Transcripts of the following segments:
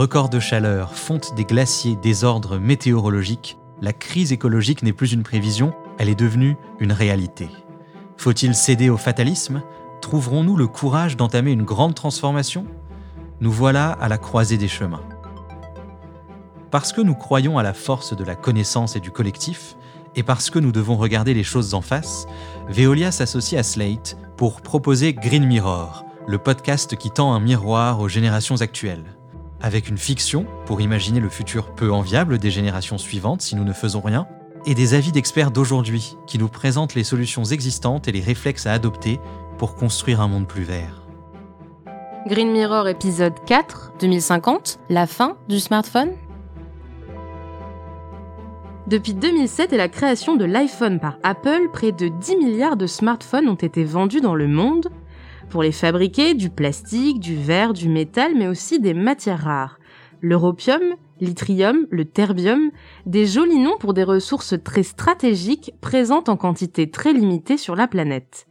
Records de chaleur, fonte des glaciers, désordre météorologique, la crise écologique n'est plus une prévision, elle est devenue une réalité. Faut-il céder au fatalisme? Trouverons-nous le courage d'entamer une grande transformation? Nous voilà à la croisée des chemins. Parce que nous croyons à la force de la connaissance et du collectif, et parce que nous devons regarder les choses en face, Veolia s'associe à Slate pour proposer Green Mirror, le podcast qui tend un miroir aux générations actuelles. Avec une fiction pour imaginer le futur peu enviable des générations suivantes si nous ne faisons rien, et des avis d'experts d'aujourd'hui qui nous présentent les solutions existantes et les réflexes à adopter pour construire un monde plus vert. Green Mirror épisode 4, 2050, la fin du smartphone depuis 2007 et la création de l'iPhone par Apple, près de 10 milliards de smartphones ont été vendus dans le monde. Pour les fabriquer, du plastique, du verre, du métal, mais aussi des matières rares. L'europium, l'yttrium, le terbium, des jolis noms pour des ressources très stratégiques présentes en quantité très limitée sur la planète.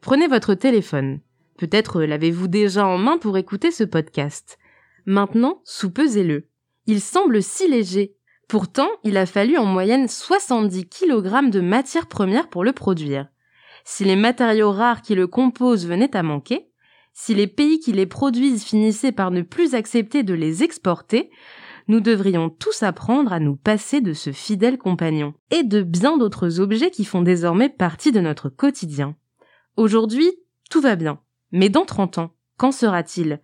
Prenez votre téléphone. Peut-être l'avez-vous déjà en main pour écouter ce podcast. Maintenant, soupesez-le. Il semble si léger, Pourtant, il a fallu en moyenne 70 kg de matières premières pour le produire. Si les matériaux rares qui le composent venaient à manquer, si les pays qui les produisent finissaient par ne plus accepter de les exporter, nous devrions tous apprendre à nous passer de ce fidèle compagnon et de bien d'autres objets qui font désormais partie de notre quotidien. Aujourd'hui, tout va bien. Mais dans 30 ans, qu'en sera-t-il?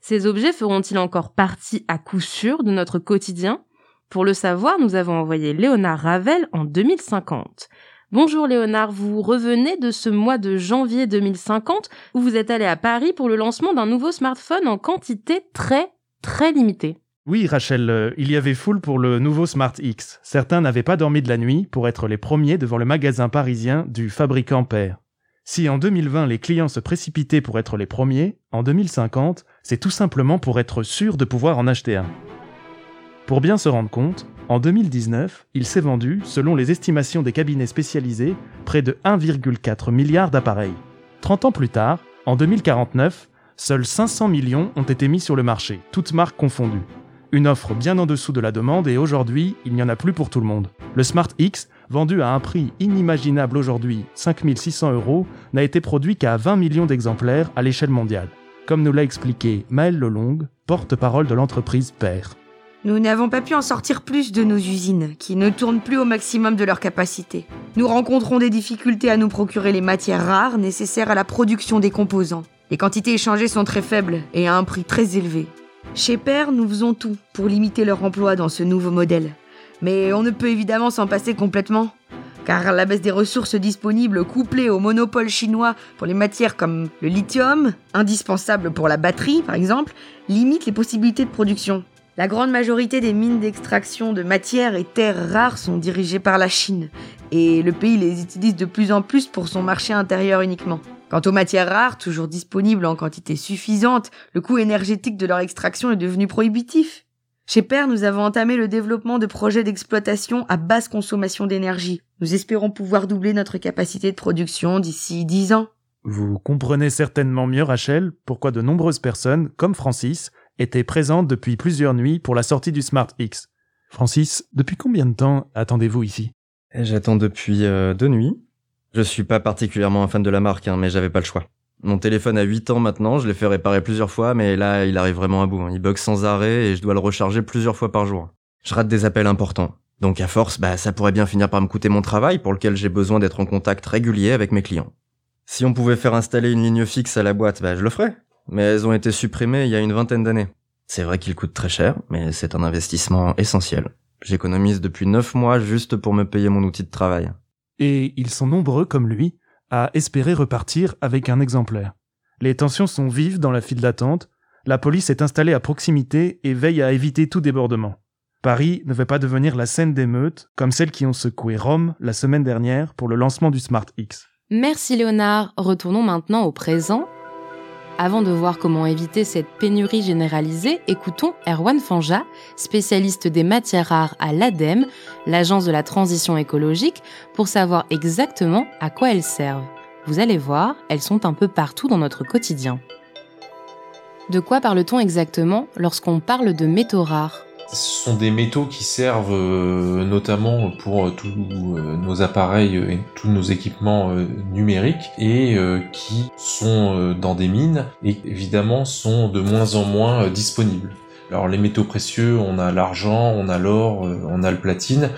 Ces objets feront-ils encore partie à coup sûr de notre quotidien? Pour le savoir, nous avons envoyé Léonard Ravel en 2050. Bonjour Léonard, vous revenez de ce mois de janvier 2050 où vous êtes allé à Paris pour le lancement d'un nouveau smartphone en quantité très très limitée. Oui, Rachel, euh, il y avait foule pour le nouveau Smart X. Certains n'avaient pas dormi de la nuit pour être les premiers devant le magasin parisien du fabricant père. Si en 2020 les clients se précipitaient pour être les premiers, en 2050, c'est tout simplement pour être sûr de pouvoir en acheter un. Pour bien se rendre compte, en 2019, il s'est vendu, selon les estimations des cabinets spécialisés, près de 1,4 milliard d'appareils. 30 ans plus tard, en 2049, seuls 500 millions ont été mis sur le marché, toutes marques confondues. Une offre bien en dessous de la demande et aujourd'hui, il n'y en a plus pour tout le monde. Le Smart X, vendu à un prix inimaginable aujourd'hui, 5600 euros, n'a été produit qu'à 20 millions d'exemplaires à l'échelle mondiale. Comme nous l'a expliqué Maël Lelong, porte-parole de l'entreprise Père. Nous n'avons pas pu en sortir plus de nos usines, qui ne tournent plus au maximum de leur capacité. Nous rencontrons des difficultés à nous procurer les matières rares nécessaires à la production des composants. Les quantités échangées sont très faibles et à un prix très élevé. Chez Père, nous faisons tout pour limiter leur emploi dans ce nouveau modèle. Mais on ne peut évidemment s'en passer complètement, car la baisse des ressources disponibles couplée au monopole chinois pour les matières comme le lithium, indispensable pour la batterie par exemple, limite les possibilités de production. La grande majorité des mines d'extraction de matières et terres rares sont dirigées par la Chine, et le pays les utilise de plus en plus pour son marché intérieur uniquement. Quant aux matières rares, toujours disponibles en quantité suffisante, le coût énergétique de leur extraction est devenu prohibitif. Chez Père, nous avons entamé le développement de projets d'exploitation à basse consommation d'énergie. Nous espérons pouvoir doubler notre capacité de production d'ici 10 ans. Vous comprenez certainement mieux, Rachel, pourquoi de nombreuses personnes, comme Francis, était présente depuis plusieurs nuits pour la sortie du Smart X. Francis, depuis combien de temps attendez-vous ici? J'attends depuis euh, deux nuits. Je suis pas particulièrement un fan de la marque, hein, mais j'avais pas le choix. Mon téléphone a 8 ans maintenant, je l'ai fait réparer plusieurs fois, mais là, il arrive vraiment à bout. Hein. Il bug sans arrêt et je dois le recharger plusieurs fois par jour. Je rate des appels importants. Donc à force, bah, ça pourrait bien finir par me coûter mon travail pour lequel j'ai besoin d'être en contact régulier avec mes clients. Si on pouvait faire installer une ligne fixe à la boîte, bah, je le ferais mais elles ont été supprimées il y a une vingtaine d'années. C'est vrai qu'ils coûtent très cher, mais c'est un investissement essentiel. J'économise depuis neuf mois juste pour me payer mon outil de travail. Et ils sont nombreux, comme lui, à espérer repartir avec un exemplaire. Les tensions sont vives dans la file d'attente, la police est installée à proximité et veille à éviter tout débordement. Paris ne veut pas devenir la scène d'émeutes comme celles qui ont secoué Rome la semaine dernière pour le lancement du Smart X. Merci Léonard. Retournons maintenant au présent avant de voir comment éviter cette pénurie généralisée, écoutons Erwan Fanja, spécialiste des matières rares à l'ADEME, l'agence de la transition écologique, pour savoir exactement à quoi elles servent. Vous allez voir, elles sont un peu partout dans notre quotidien. De quoi parle-t-on exactement lorsqu'on parle de métaux rares? Ce sont des métaux qui servent euh, notamment pour euh, tous euh, nos appareils et tous nos équipements numériques et qui sont dans des mines et évidemment sont de moins en moins disponibles. Alors les métaux précieux, on a l'argent, on a l'or, on a le platine.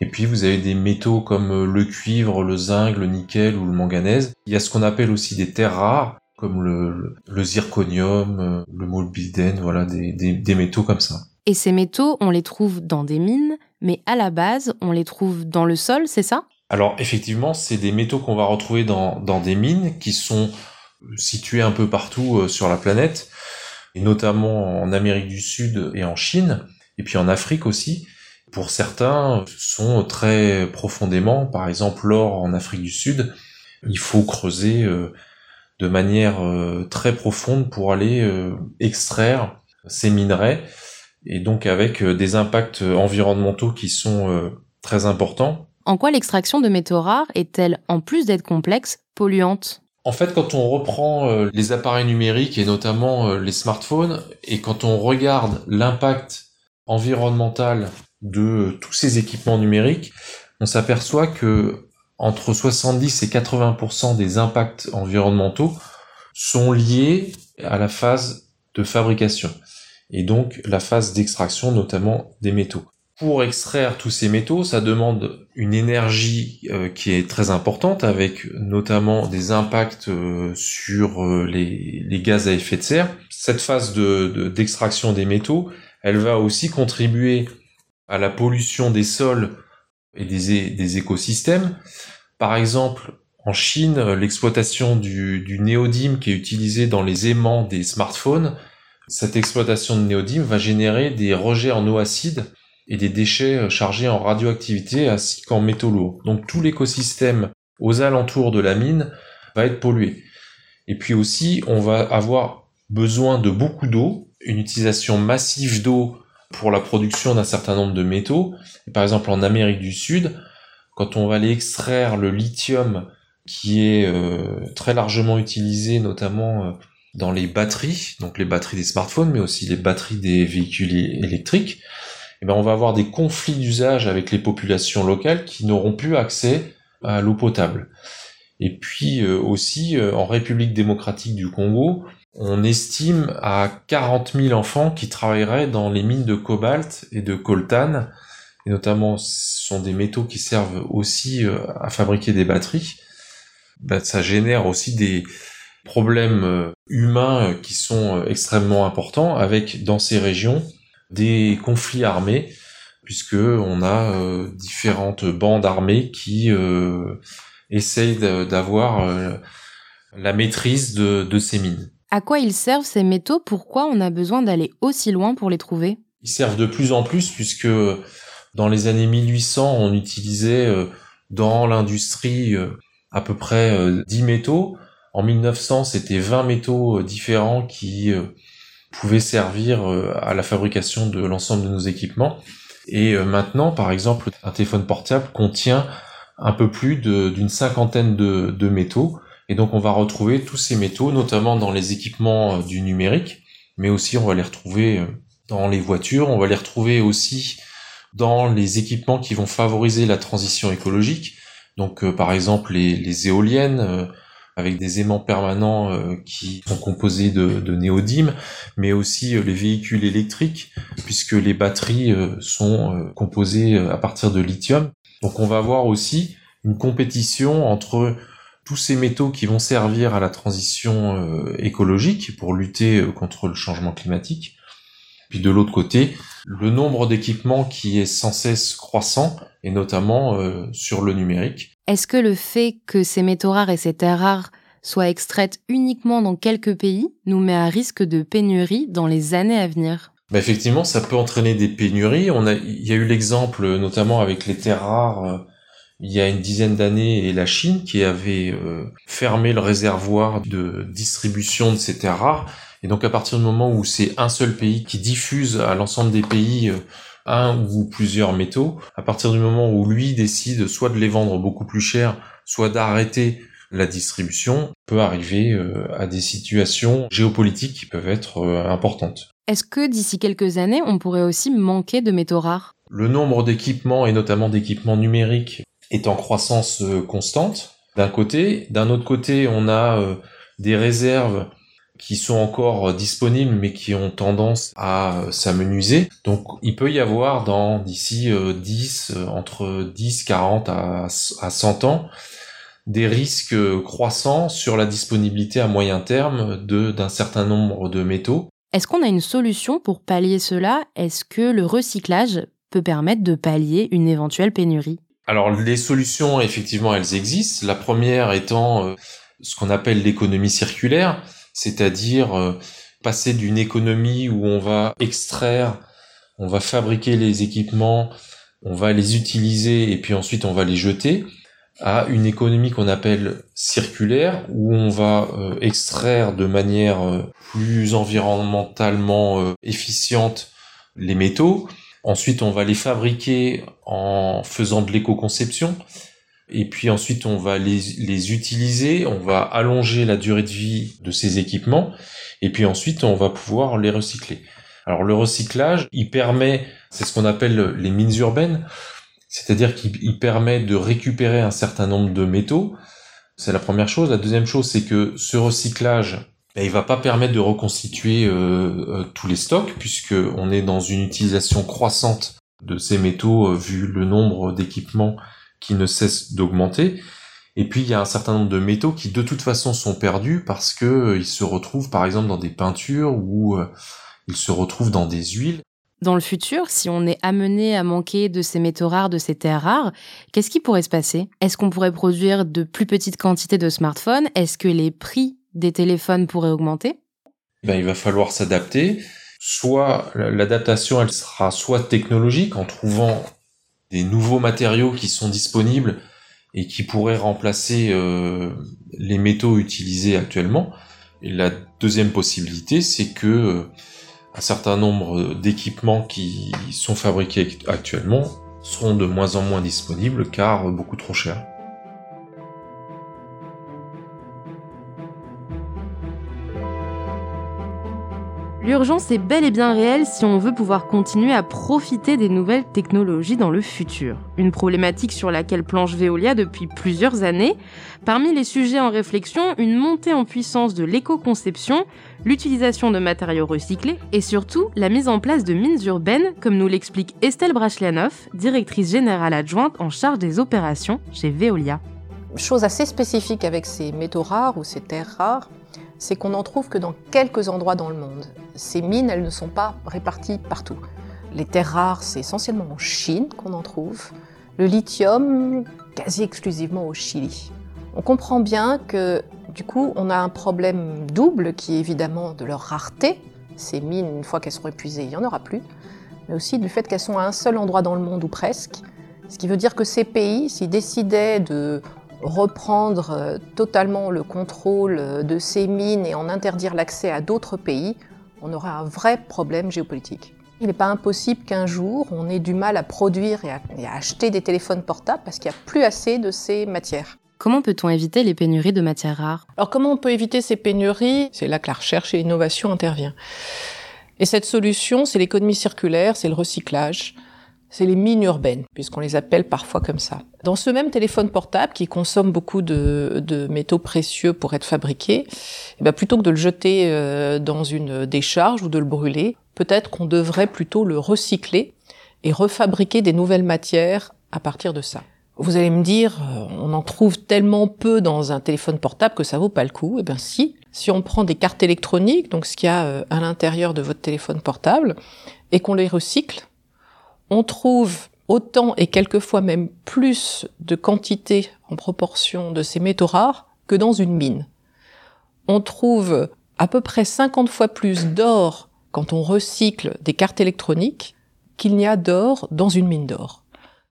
Et puis vous avez des métaux comme le cuivre, le zinc, le nickel ou le manganèse. Il y a ce qu'on appelle aussi des terres rares, comme le, zirconium, le molybdène, voilà, des métaux comme ça. Et ces métaux, on les trouve dans des mines, mais à la base, on les trouve dans le sol, c'est ça? Alors effectivement, c'est des métaux qu'on va retrouver dans, des mines qui sont situées un peu partout euh, sur la planète, et notamment en Amérique du Sud et en Chine, et puis en Afrique aussi. Pour certains, sont très profondément, par exemple l'or en Afrique du Sud, il faut creuser euh, de manière euh, très profonde pour aller extraire ces minerais et donc avec euh, des impacts euh, environnementaux qui sont euh, très importants. En quoi l'extraction de métaux rares est-elle, en plus d'être complexe, polluante? En fait, quand on reprend les appareils numériques et notamment les smartphones, et quand on regarde l'impact environnemental de tous ces équipements numériques, on s'aperçoit que entre 70 et 80% des impacts environnementaux sont liés à la phase de fabrication et donc la phase d'extraction notamment des métaux. Pour extraire tous ces métaux, ça demande une énergie euh, qui est très importante, avec notamment des impacts euh, sur euh, les, gaz à effet de serre. Cette phase d'extraction des métaux, elle va aussi contribuer à la pollution des sols et des, des écosystèmes. Par exemple, en Chine, l'exploitation du, du néodyme qui est utilisé dans les aimants des smartphones cette exploitation de néodyme va générer des rejets en eau acide et des déchets euh, chargés en radioactivité ainsi qu'en métaux lourds. Donc tout l'écosystème aux alentours de la mine va être pollué. Et puis aussi, on va avoir besoin de beaucoup d'eau, une utilisation massive d'eau pour la production d'un certain nombre de métaux. par exemple, en Amérique du Sud, quand on va aller extraire le lithium qui est euh, très largement utilisé, notamment euh, dans les batteries, donc les batteries des smartphones, mais aussi les batteries des véhicules électriques, eh ben on va avoir des conflits d'usage avec les populations locales qui n'auront plus accès à l'eau potable. Et puis euh, aussi euh, en République démocratique du Congo, on estime à 40 000 enfants qui travailleraient dans les mines de cobalt et de coltan, et notamment ce sont des métaux qui servent aussi euh, à fabriquer des batteries. Ben, ça génère aussi des, problèmes euh, humains euh, qui sont euh, extrêmement importants avec dans ces régions des conflits armés puisque on a différentes bandes armées qui essayent d'avoir la maîtrise de, de, ces mines. À quoi ils servent ces métaux? Pourquoi on a besoin d'aller aussi loin pour les trouver? Ils servent de plus en plus puisque dans les années 1800 on utilisait dans l'industrie à peu près 10 métaux en 1900, c'était 20 métaux euh, différents qui euh, pouvaient servir euh, à la fabrication de l'ensemble de nos équipements. Et maintenant, par exemple, un téléphone portable contient un peu plus d'une cinquantaine de, métaux. Et donc on va retrouver tous ces métaux, notamment dans les équipements du numérique, mais aussi on va les retrouver dans les voitures, on va les retrouver aussi dans les équipements qui vont favoriser la transition écologique. Donc par exemple les éoliennes, avec des aimants permanents euh, qui sont composés de, de néodyme, mais aussi euh, les véhicules électriques, puisque les batteries euh, sont composées à partir de lithium. Donc on va avoir aussi une compétition entre tous ces métaux qui vont servir à la transition écologique pour lutter contre le changement climatique. Puis de l'autre côté, le nombre d'équipements qui est sans cesse croissant, et notamment sur le numérique. Est-ce que le fait que ces métaux rares et ces terres rares soient extraites uniquement dans quelques pays nous met à risque de pénurie dans les années à venir? Bah effectivement, ça peut entraîner des pénuries. Il y a eu l'exemple, notamment avec les terres rares, euh, il y a une dizaine d'années, et la Chine qui avait euh, fermé le réservoir de distribution de ces terres rares. Et donc à partir du moment où c'est un seul pays qui diffuse à l'ensemble des pays euh, un ou plusieurs métaux, à partir du moment où lui décide soit de les vendre beaucoup plus cher, soit d'arrêter la distribution peut arriver euh, à des situations géopolitiques qui peuvent être euh, importantes. Est-ce que d'ici quelques années, on pourrait aussi manquer de métaux rares? Le nombre d'équipements, et notamment d'équipements numériques, est en croissance euh, constante, d'un côté. D'un autre côté, on a des réserves qui sont encore disponibles mais qui ont tendance à s'amenuiser. Donc il peut y avoir dans d'ici 10 entre 10 40 à, à 100 ans des risques croissants sur la disponibilité à moyen terme de d'un certain nombre de métaux. Est-ce qu'on a une solution pour pallier cela? Est-ce que le recyclage peut permettre de pallier une éventuelle pénurie? Alors les solutions effectivement elles existent. La première étant euh, ce qu'on appelle l'économie circulaire, c'est-à-dire euh, passer d'une économie où on va extraire, on va fabriquer les équipements, on va les utiliser et puis ensuite on va les jeter à une économie qu'on appelle circulaire, où on va euh, extraire de manière euh, plus environnementalement efficiente les métaux. Ensuite, on va les fabriquer en faisant de l'éco-conception. Et puis ensuite, on va les, les utiliser, on va allonger la durée de vie de ces équipements. Et puis ensuite, on va pouvoir les recycler. Alors le recyclage, il permet, c'est ce qu'on appelle les mines urbaines, c'est-à-dire qu'il permet de récupérer un certain nombre de métaux. C'est la première chose. La deuxième chose, c'est que ce recyclage, ben, il va pas permettre de reconstituer euh, euh, tous les stocks, puisque on est dans une utilisation croissante de ces métaux euh, vu le nombre d'équipements qui ne cesse d'augmenter. Et puis il y a un certain nombre de métaux qui de toute façon sont perdus parce que ils se retrouvent par exemple dans des peintures ou ils se retrouvent dans des huiles dans le futur, si on est amené à manquer de ces métaux rares, de ces terres rares, qu'est-ce qui pourrait se passer? Est-ce qu'on pourrait produire de plus petites quantités de smartphones? Est-ce que les prix des téléphones pourraient augmenter? Ben, Il va falloir s'adapter. Soit l'adaptation, elle sera soit technologique en trouvant des nouveaux matériaux qui sont disponibles et qui pourraient remplacer euh, les métaux utilisés actuellement. Et la deuxième possibilité, c'est que euh, un certain nombre d'équipements qui sont fabriqués actuellement seront de moins en moins disponibles car beaucoup trop chers. L'urgence est bel et bien réelle si on veut pouvoir continuer à profiter des nouvelles technologies dans le futur. Une problématique sur laquelle planche Veolia depuis plusieurs années. Parmi les sujets en réflexion, une montée en puissance de l'éco-conception, l'utilisation de matériaux recyclés et surtout la mise en place de mines urbaines, comme nous l'explique Estelle Brachlianoff, directrice générale adjointe en charge des opérations chez Veolia. Chose assez spécifique avec ces métaux rares ou ces terres rares, c'est qu'on n'en trouve que dans quelques endroits dans le monde. Ces mines, elles ne sont pas réparties partout. Les terres rares, c'est essentiellement en Chine qu'on en trouve. Le lithium, quasi exclusivement au Chili. On comprend bien que du coup, on a un problème double qui est évidemment de leur rareté. Ces mines, une fois qu'elles seront épuisées, il n'y en aura plus. Mais aussi du fait qu'elles sont à un seul endroit dans le monde ou presque. Ce qui veut dire que ces pays, s'ils décidaient de reprendre euh, totalement le contrôle euh, de ces mines et en interdire l'accès à d'autres pays, on aurait un vrai problème géopolitique. Il n'est pas impossible qu'un jour on ait du mal à produire et à, acheter des téléphones portables parce qu'il n'y a plus assez de ces matières. Comment peut-on éviter les pénuries de matières rares? Alors comment on peut éviter ces pénuries? C'est là que la recherche et l'innovation intervient. Et cette solution, c'est l'économie circulaire, c'est le recyclage c'est les mines urbaines, puisqu'on les appelle parfois comme ça. Dans ce même téléphone portable qui consomme beaucoup de, métaux précieux pour être fabriqué, eh bien plutôt que de le jeter euh, dans une décharge ou de le brûler, peut-être qu'on devrait plutôt le recycler et refabriquer des nouvelles matières à partir de ça. Vous allez me dire, euh, on en trouve tellement peu dans un téléphone portable que ça vaut pas le coup. Eh bien si, si on prend des cartes électroniques, donc ce qu'il y a euh, à l'intérieur de votre téléphone portable, et qu'on les recycle, on trouve autant et quelquefois même plus de quantité en proportion de ces métaux rares que dans une mine. On trouve à peu près 50 fois plus d'or quand on recycle des cartes électroniques qu'il n'y a d'or dans une mine d'or.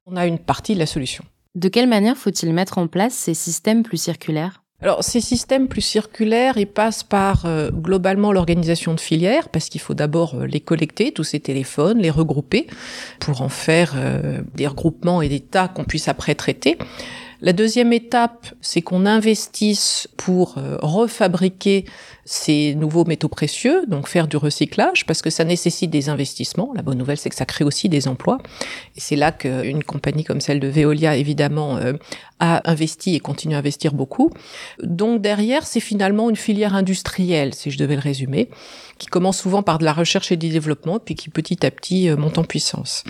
On a une partie de la solution. De quelle manière faut-il mettre en place ces systèmes plus circulaires? Alors ces systèmes plus circulaires, ils passent par euh, globalement l'organisation de filières, parce qu'il faut d'abord euh, les collecter, tous ces téléphones, les regrouper, pour en faire euh, des regroupements et des tas qu'on puisse après traiter. La deuxième étape, c'est qu'on investisse pour euh, refabriquer ces nouveaux métaux précieux, donc faire du recyclage, parce que ça nécessite des investissements. La bonne nouvelle, c'est que ça crée aussi des emplois. Et c'est là qu'une compagnie comme celle de Veolia, évidemment, euh, a investi et continue à investir beaucoup. Donc derrière, c'est finalement une filière industrielle, si je devais le résumer, qui commence souvent par de la recherche et du développement, puis qui petit à petit euh, monte en puissance.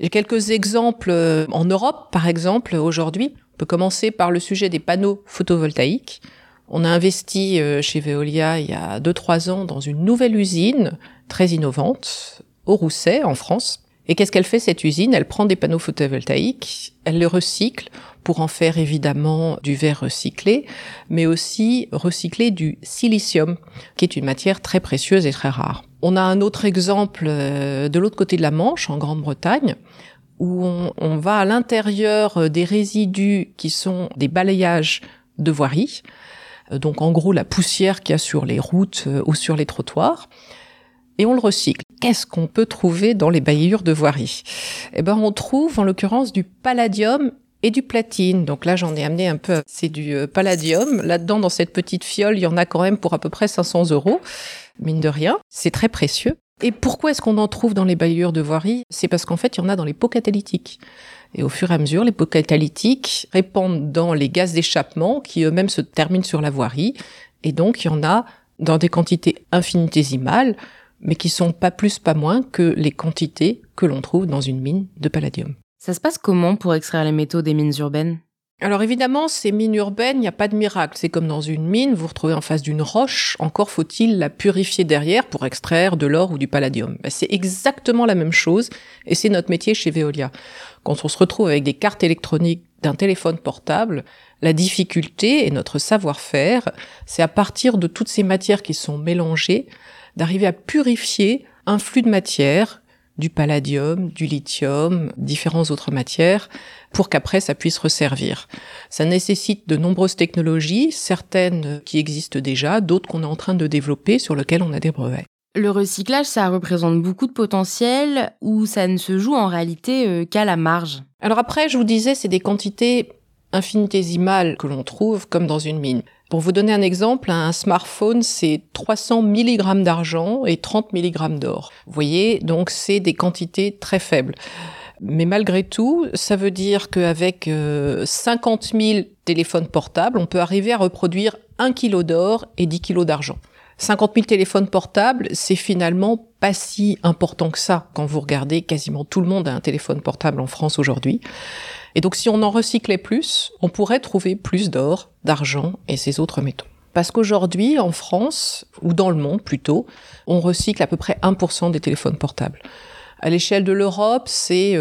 J'ai quelques exemples en Europe, par exemple, aujourd'hui. On peut commencer par le sujet des panneaux photovoltaïques. On a investi euh, chez Veolia il y a 2-3 ans dans une nouvelle usine très innovante au Rousset en France. Et qu'est-ce qu'elle fait cette usine? Elle prend des panneaux photovoltaïques, elle les recycle pour en faire évidemment du verre recyclé, mais aussi recycler du silicium, qui est une matière très précieuse et très rare. On a un autre exemple euh, de l'autre côté de la Manche, en Grande-Bretagne, où on, va à l'intérieur euh, des résidus qui sont des balayages de voirie, euh, donc en gros la poussière qu'il y a sur les routes euh, ou sur les trottoirs, et on le recycle. Qu'est-ce qu'on peut trouver dans les balayures de voirie Eh ben on trouve en l'occurrence du palladium et du platine. Donc là, j'en ai amené un peu. C'est du palladium. Là-dedans, dans cette petite fiole, il y en a quand même pour à peu près 500 euros. Mine de rien, c'est très précieux. Et pourquoi est-ce qu'on en trouve dans les balayures de voirie? C'est parce qu'en fait, il y en a dans les pots catalytiques. Et au fur et à mesure, les pots catalytiques répandent dans les gaz d'échappement qui eux-mêmes se terminent sur la voirie. Et donc, il y en a dans des quantités infinitésimales, mais qui sont pas plus, pas moins que les quantités que l'on trouve dans une mine de palladium. Ça se passe comment pour extraire les métaux des mines urbaines? Alors évidemment, ces mines urbaines, il n'y a pas de miracle. C'est comme dans une mine, vous vous retrouvez en face d'une roche, encore faut-il la purifier derrière pour extraire de l'or ou du palladium. Ben, c'est exactement la même chose, et c'est notre métier chez Veolia. Quand on se retrouve avec des cartes électroniques d'un téléphone portable, la difficulté et notre savoir-faire, c'est à partir de toutes ces matières qui sont mélangées, d'arriver à purifier un flux de matière du palladium, du lithium, différentes autres matières, pour qu'après ça puisse resservir. Ça nécessite de nombreuses technologies, certaines qui existent déjà, d'autres qu'on est en train de développer, sur lesquelles on a des brevets. Le recyclage, ça représente beaucoup de potentiel ou ça ne se joue en réalité euh, qu'à la marge? Alors après, je vous disais, c'est des quantités infinitésimales que l'on trouve comme dans une mine. Pour vous donner un exemple, un smartphone, c'est 300 mg d'argent et 30 mg d'or. Vous voyez, donc c'est des quantités très faibles. Mais malgré tout, ça veut dire qu'avec 50 000 téléphones portables, on peut arriver à reproduire 1 kg d'or et 10 kg d'argent. 50 000 téléphones portables, c'est finalement pas si important que ça quand vous regardez quasiment tout le monde a un téléphone portable en France aujourd'hui. Et donc si on en recyclait plus, on pourrait trouver plus d'or, d'argent et ces autres métaux. Parce qu'aujourd'hui, en France, ou dans le monde plutôt, on recycle à peu près 1% des téléphones portables. À l'échelle de l'Europe, c'est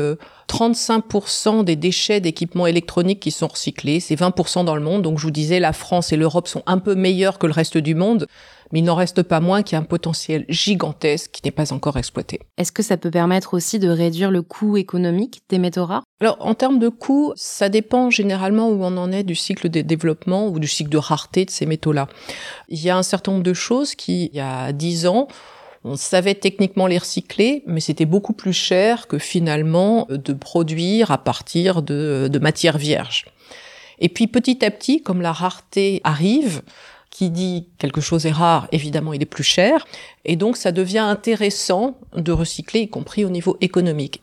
35% euh, des déchets d'équipements électroniques qui sont recyclés. C'est 20% dans le monde. Donc je vous disais, la France et l'Europe sont un peu meilleurs que le reste du monde mais il n'en reste pas moins qu'il y a un potentiel gigantesque qui n'est pas encore exploité. Est-ce que ça peut permettre aussi de réduire le coût économique des métaux rares? Alors, en termes de coût, ça dépend généralement où on en est du cycle de développement ou du cycle de rareté de ces métaux-là. Il y a un certain nombre de choses qui, il y a 10 ans, on savait techniquement les recycler, mais c'était beaucoup plus cher que finalement de produire à partir de, de matières vierges. Et puis petit à petit, comme la rareté arrive, qui dit quelque chose est rare, évidemment, il est plus cher. Et donc, ça devient intéressant de recycler, y compris au niveau économique.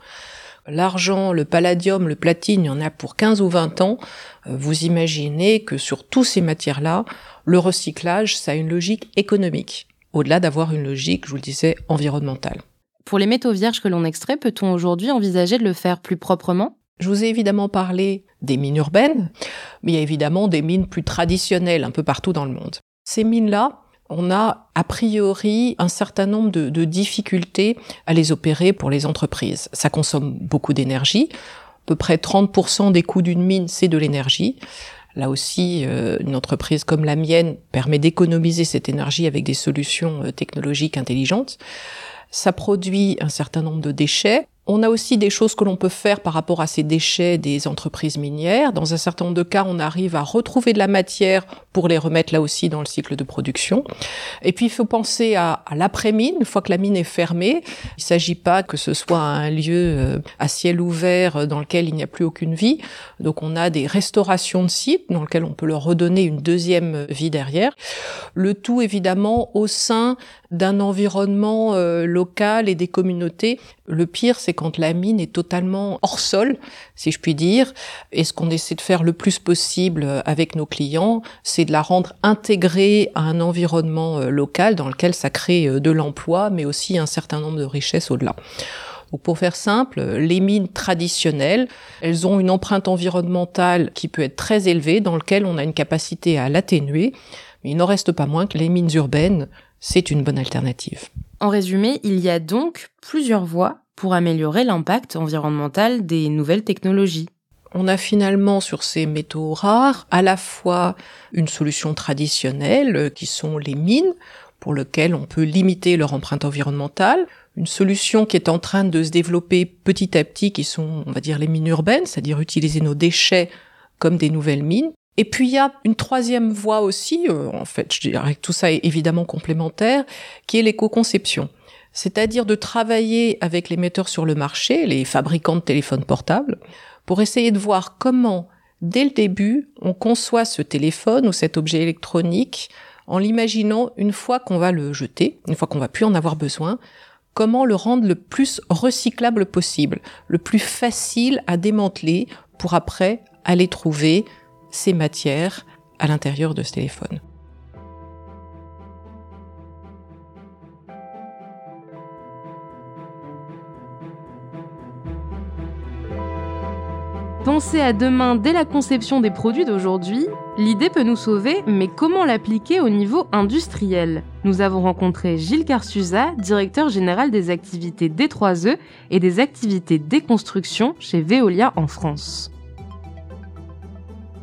L'argent, le palladium, le platine, il y en a pour 15 ou 20 ans. Euh, vous imaginez que sur tous ces matières-là, le recyclage, ça a une logique économique, au-delà d'avoir une logique, je vous le disais, environnementale. Pour les métaux vierges que l'on extrait, peut-on aujourd'hui envisager de le faire plus proprement? Je vous ai évidemment parlé des mines urbaines, mais il y a évidemment des mines plus traditionnelles un peu partout dans le monde. Ces mines-là, on a a priori un certain nombre de, difficultés à les opérer pour les entreprises. Ça consomme beaucoup d'énergie. À peu près 30% des coûts d'une mine, c'est de l'énergie. Là aussi, euh, une entreprise comme la mienne permet d'économiser cette énergie avec des solutions euh, technologiques intelligentes. Ça produit un certain nombre de déchets. On a aussi des choses que l'on peut faire par rapport à ces déchets des entreprises minières. Dans un certain nombre de cas, on arrive à retrouver de la matière pour les remettre là aussi dans le cycle de production. Et puis, il faut penser à, l'après-mine. Une fois que la mine est fermée, il ne s'agit pas que ce soit un lieu euh, à ciel ouvert dans lequel il n'y a plus aucune vie. Donc, on a des restaurations de sites dans lesquels on peut leur redonner une deuxième vie derrière. Le tout, évidemment, au sein d'un environnement euh, local et des communautés. Le pire, c'est quand la mine est totalement hors sol, si je puis dire. Et ce qu'on essaie de faire le plus possible euh, avec nos clients, c'est de la rendre intégrée à un environnement euh, local dans lequel ça crée de l'emploi, mais aussi un certain nombre de richesses au-delà. Pour faire simple, les mines traditionnelles, elles ont une empreinte environnementale qui peut être très élevée, dans laquelle on a une capacité à l'atténuer. Mais il n'en reste pas moins que les mines urbaines c'est une bonne alternative. En résumé, il y a donc plusieurs voies pour améliorer l'impact environnemental des nouvelles technologies. On a finalement sur ces métaux rares à la fois une solution traditionnelle euh, qui sont les mines pour lesquelles on peut limiter leur empreinte environnementale, une solution qui est en train de se développer petit à petit qui sont on va dire les mines urbaines, c'est-à-dire utiliser nos déchets comme des nouvelles mines, et puis il y a une troisième voie aussi, euh, en fait, je dirais que tout ça est évidemment complémentaire, qui est l'éco-conception. C'est-à-dire de travailler avec les metteurs sur le marché, les fabricants de téléphones portables, pour essayer de voir comment, dès le début, on conçoit ce téléphone ou cet objet électronique en l'imaginant une fois qu'on va le jeter, une fois qu'on va plus en avoir besoin, comment le rendre le plus recyclable possible, le plus facile à démanteler pour après aller trouver ces matières à l'intérieur de ce téléphone. Penser à demain dès la conception des produits d'aujourd'hui, l'idée peut nous sauver, mais comment l'appliquer au niveau industriel? Nous avons rencontré Gilles Carsusa, directeur général des activités D3E et des activités déconstruction chez Veolia en France.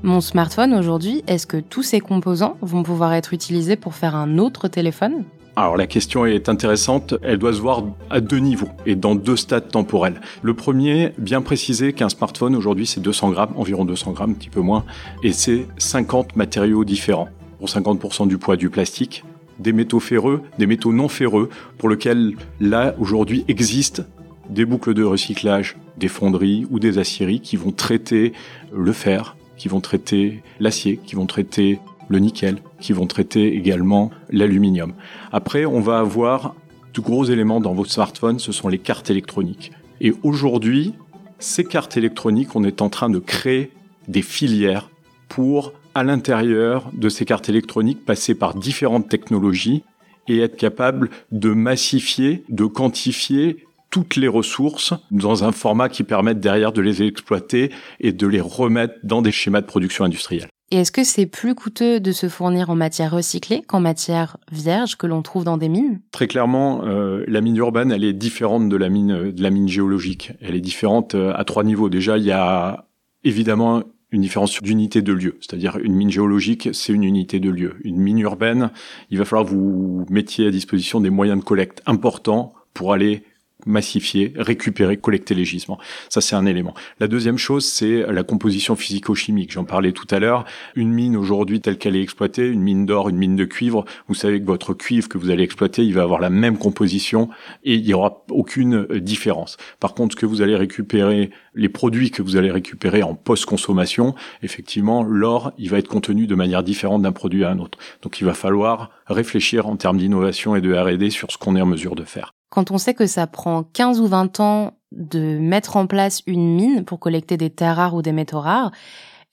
Mon smartphone aujourd'hui, est-ce que tous ces composants vont pouvoir être utilisés pour faire un autre téléphone? Alors la question est intéressante, elle doit se voir à deux niveaux et dans deux stades temporels. Le premier, bien préciser qu'un smartphone aujourd'hui c'est 200 grammes, environ 200 grammes, un petit peu moins, et c'est 50 matériaux différents, pour 50% du poids du plastique, des métaux ferreux, des métaux non ferreux, pour lesquels là aujourd'hui existent des boucles de recyclage, des fonderies ou des aciéries qui vont traiter le fer, qui vont traiter l'acier, qui vont traiter le nickel, qui vont traiter également l'aluminium. Après, on va avoir de gros éléments dans votre smartphone, ce sont les cartes électroniques. Et aujourd'hui, ces cartes électroniques, on est en train de créer des filières pour, à l'intérieur de ces cartes électroniques, passer par différentes technologies et être capable de massifier, de quantifier toutes les ressources dans un format qui permette derrière de les exploiter et de les remettre dans des schémas de production industrielle. Et est-ce que c'est plus coûteux de se fournir en matière recyclée qu'en matière vierge que l'on trouve dans des mines? Très clairement, euh, la mine urbaine, elle est différente de la mine de la mine géologique. Elle est différente euh, à trois niveaux. Déjà, il y a évidemment une différence d'unité de lieu. C'est-à-dire une mine géologique, c'est une unité de lieu. Une mine urbaine, il va falloir vous mettiez à disposition des moyens de collecte importants pour aller massifier, récupérer, collecter les gisements. Ça, c'est un élément. La deuxième chose, c'est la composition physico-chimique. J'en parlais tout à l'heure. Une mine aujourd'hui telle qu'elle est exploitée, une mine d'or, une mine de cuivre, vous savez que votre cuivre que vous allez exploiter, il va avoir la même composition et il n'y aura aucune différence. Par contre, ce que vous allez récupérer, les produits que vous allez récupérer en post-consommation, effectivement, l'or, il va être contenu de manière différente d'un produit à un autre. Donc, il va falloir réfléchir en termes d'innovation et de R&D sur ce qu'on est en mesure de faire. Quand on sait que ça prend 15 ou 20 ans de mettre en place une mine pour collecter des terres rares ou des métaux rares,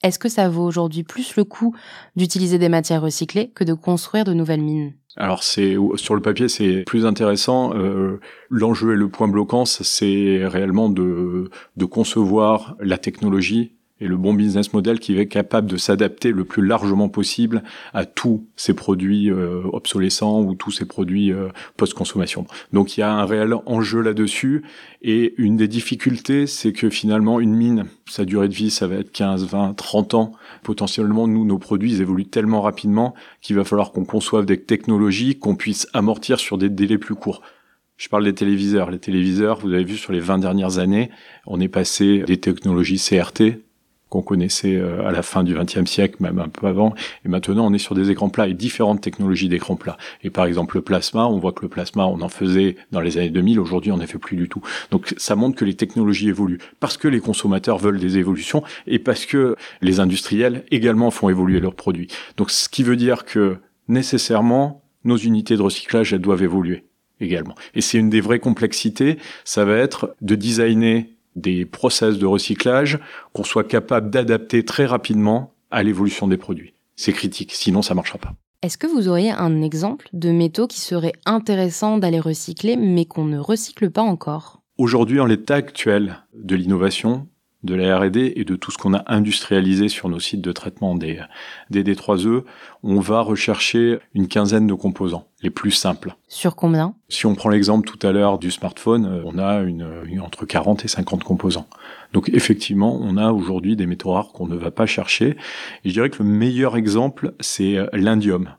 est-ce que ça vaut aujourd'hui plus le coup d'utiliser des matières recyclées que de construire de nouvelles mines? Alors sur le papier c'est plus intéressant. Euh, L'enjeu et le point bloquant c'est réellement de concevoir la technologie et le bon business model qui est capable de s'adapter le plus largement possible à tous ces produits euh, obsolescents ou tous ces produits euh, post-consommation. Donc il y a un réel enjeu là-dessus et une des difficultés, c'est que finalement une mine, sa durée de vie, ça va être 15, 20, 30 ans. Potentiellement, nous, nos produits, ils évoluent tellement rapidement qu'il va falloir qu'on conçoive des technologies qu'on puisse amortir sur des délais plus courts. Je parle des téléviseurs. Les téléviseurs, vous avez vu sur les 20 dernières années, on est passé des technologies CRT, qu'on connaissait euh, à la fin du XXe siècle, même un peu avant. Et maintenant, on est sur des écrans plats et différentes technologies d'écrans plats. Et par exemple, le plasma, on voit que le plasma, on en faisait dans les années 2000. Aujourd'hui, on n'en fait plus du tout. Donc, ça montre que les technologies évoluent parce que les consommateurs veulent des évolutions et parce que les industriels également font évoluer leurs produits. Donc, ce qui veut dire que nécessairement, nos unités de recyclage, elles doivent évoluer également. Et c'est une des vraies complexités, ça va être de designer des process de recyclage qu'on soit capable d'adapter très rapidement à l'évolution des produits. C'est critique, sinon ça marchera pas. Est-ce que vous auriez un exemple de métaux qui serait intéressant d'aller recycler mais qu'on ne recycle pas encore? Aujourd'hui, en l'état actuel de l'innovation, de la R&D et de tout ce qu'on a industrialisé sur nos sites de traitement des, des D3E, on va rechercher une quinzaine de composants, les plus simples. Sur combien? Si on prend l'exemple tout à l'heure du smartphone, euh, on a une, entre 40 et 50 composants. Donc effectivement, on a aujourd'hui des métaux rares qu'on ne va pas chercher. Et je dirais que le meilleur exemple, c'est euh, l'indium.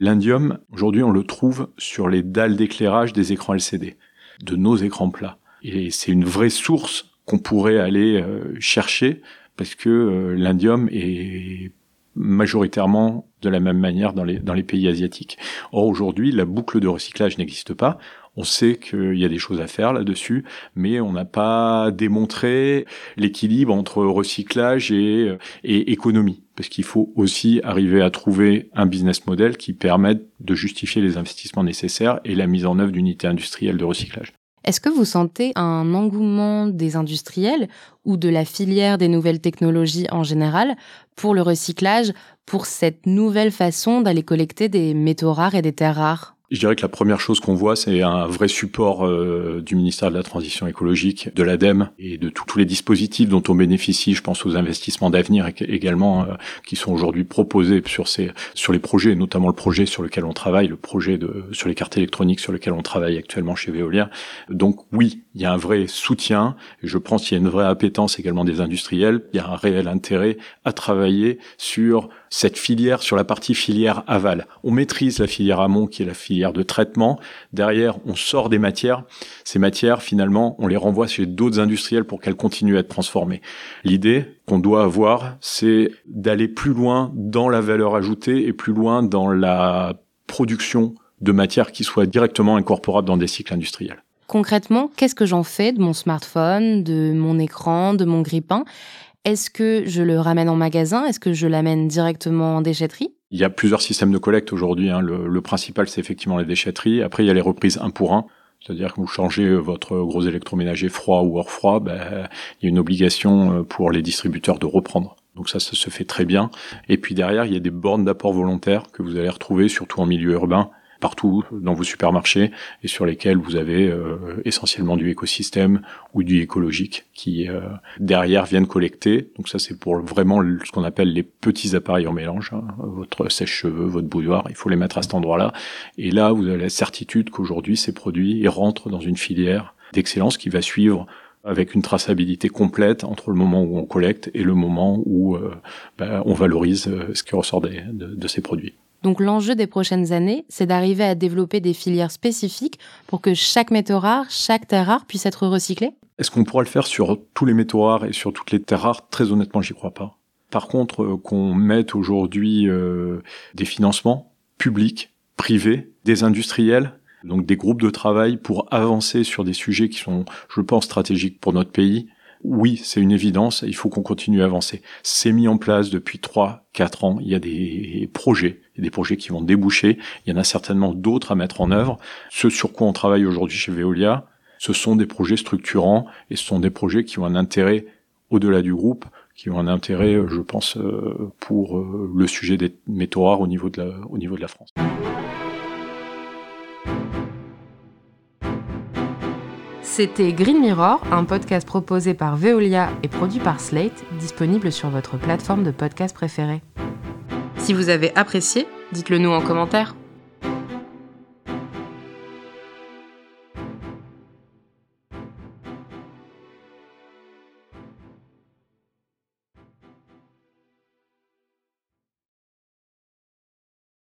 L'indium, aujourd'hui, on le trouve sur les dalles d'éclairage des écrans LCD, de nos écrans plats. Et c'est une vraie source qu'on pourrait aller euh, chercher parce que euh, l'indium est majoritairement de la même manière dans les, dans les pays asiatiques. Or aujourd'hui, la boucle de recyclage n'existe pas. On sait qu'il y a des choses à faire là-dessus, mais on n'a pas démontré l'équilibre entre recyclage et, et économie. Parce qu'il faut aussi arriver à trouver un business model qui permette de justifier les investissements nécessaires et la mise en œuvre d'unités industrielles de recyclage. Est-ce que vous sentez un engouement des industriels ou de la filière des nouvelles technologies en général pour le recyclage, pour cette nouvelle façon d'aller collecter des métaux rares et des terres rares? Je dirais que la première chose qu'on voit, c'est un vrai support euh, du ministère de la Transition écologique, de l'ADEME et de tous les dispositifs dont on bénéficie. Je pense aux investissements d'avenir également euh, qui sont aujourd'hui proposés sur ces sur les projets, notamment le projet sur lequel on travaille, le projet de sur les cartes électroniques sur lequel on travaille actuellement chez Veolia. Donc oui, il y a un vrai soutien. Je pense qu'il y a une vraie appétence également des industriels. Il y a un réel intérêt à travailler sur cette filière, sur la partie filière aval. On maîtrise la filière amont qui est la filière de traitement. Derrière, on sort des matières. Ces matières, finalement, on les renvoie chez d'autres industriels pour qu'elles continuent à être transformées. L'idée qu'on doit avoir, c'est d'aller plus loin dans la valeur ajoutée et plus loin dans la production de matières qui soient directement incorporables dans des cycles industriels. Concrètement, qu'est-ce que j'en fais de mon smartphone, de mon écran, de mon grippin est-ce que je le ramène en magasin? Est-ce que je l'amène directement en déchetterie? Il y a plusieurs systèmes de collecte aujourd'hui. Hein. Le, principal, c'est effectivement les déchetteries. Après, il y a les reprises un pour un. C'est-à-dire que vous changez votre gros électroménager froid ou hors froid, ben, il y a une obligation euh, pour les distributeurs de reprendre. Donc ça, ça se fait très bien. Et puis derrière, il y a des bornes d'apport volontaire que vous allez retrouver, surtout en milieu urbain, partout dans vos supermarchés et sur lesquels vous avez euh, essentiellement du écosystème ou du écologique qui euh, derrière viennent collecter. Donc ça c'est pour vraiment ce qu'on appelle les petits appareils en mélange, hein. votre sèche-cheveux, votre bouilloire, il faut les mettre à cet endroit-là. Et là vous avez la certitude qu'aujourd'hui ces produits ils rentrent dans une filière d'excellence qui va suivre avec une traçabilité complète entre le moment où on collecte et le moment où euh, ben, on valorise ce qui ressort de, de ces produits. Donc l'enjeu des prochaines années, c'est d'arriver à développer des filières spécifiques pour que chaque métaux rare, chaque terre rare puisse être recyclé Est-ce qu'on pourra le faire sur tous les métaux rares et sur toutes les terres rares? Très honnêtement, j'y crois pas. Par contre, euh, qu'on mette aujourd'hui euh, des financements publics, privés, des industriels, donc des groupes de travail pour avancer sur des sujets qui sont, je pense, stratégiques pour notre pays, oui, c'est une évidence, il faut qu'on continue à avancer. C'est mis en place depuis 3, 4 ans, il y a des projets, des projets qui vont déboucher, il y en a certainement d'autres à mettre en œuvre. Ce sur quoi on travaille aujourd'hui chez Veolia, ce sont des projets structurants et ce sont des projets qui ont un intérêt au-delà du groupe, qui ont un intérêt, je pense, euh, pour euh, le sujet des métaux rares au niveau de la, au niveau de la France. C'était Green Mirror, un podcast proposé par Veolia et produit par Slate, disponible sur votre plateforme de podcast préférée. Si vous avez apprécié, dites-le nous en commentaire.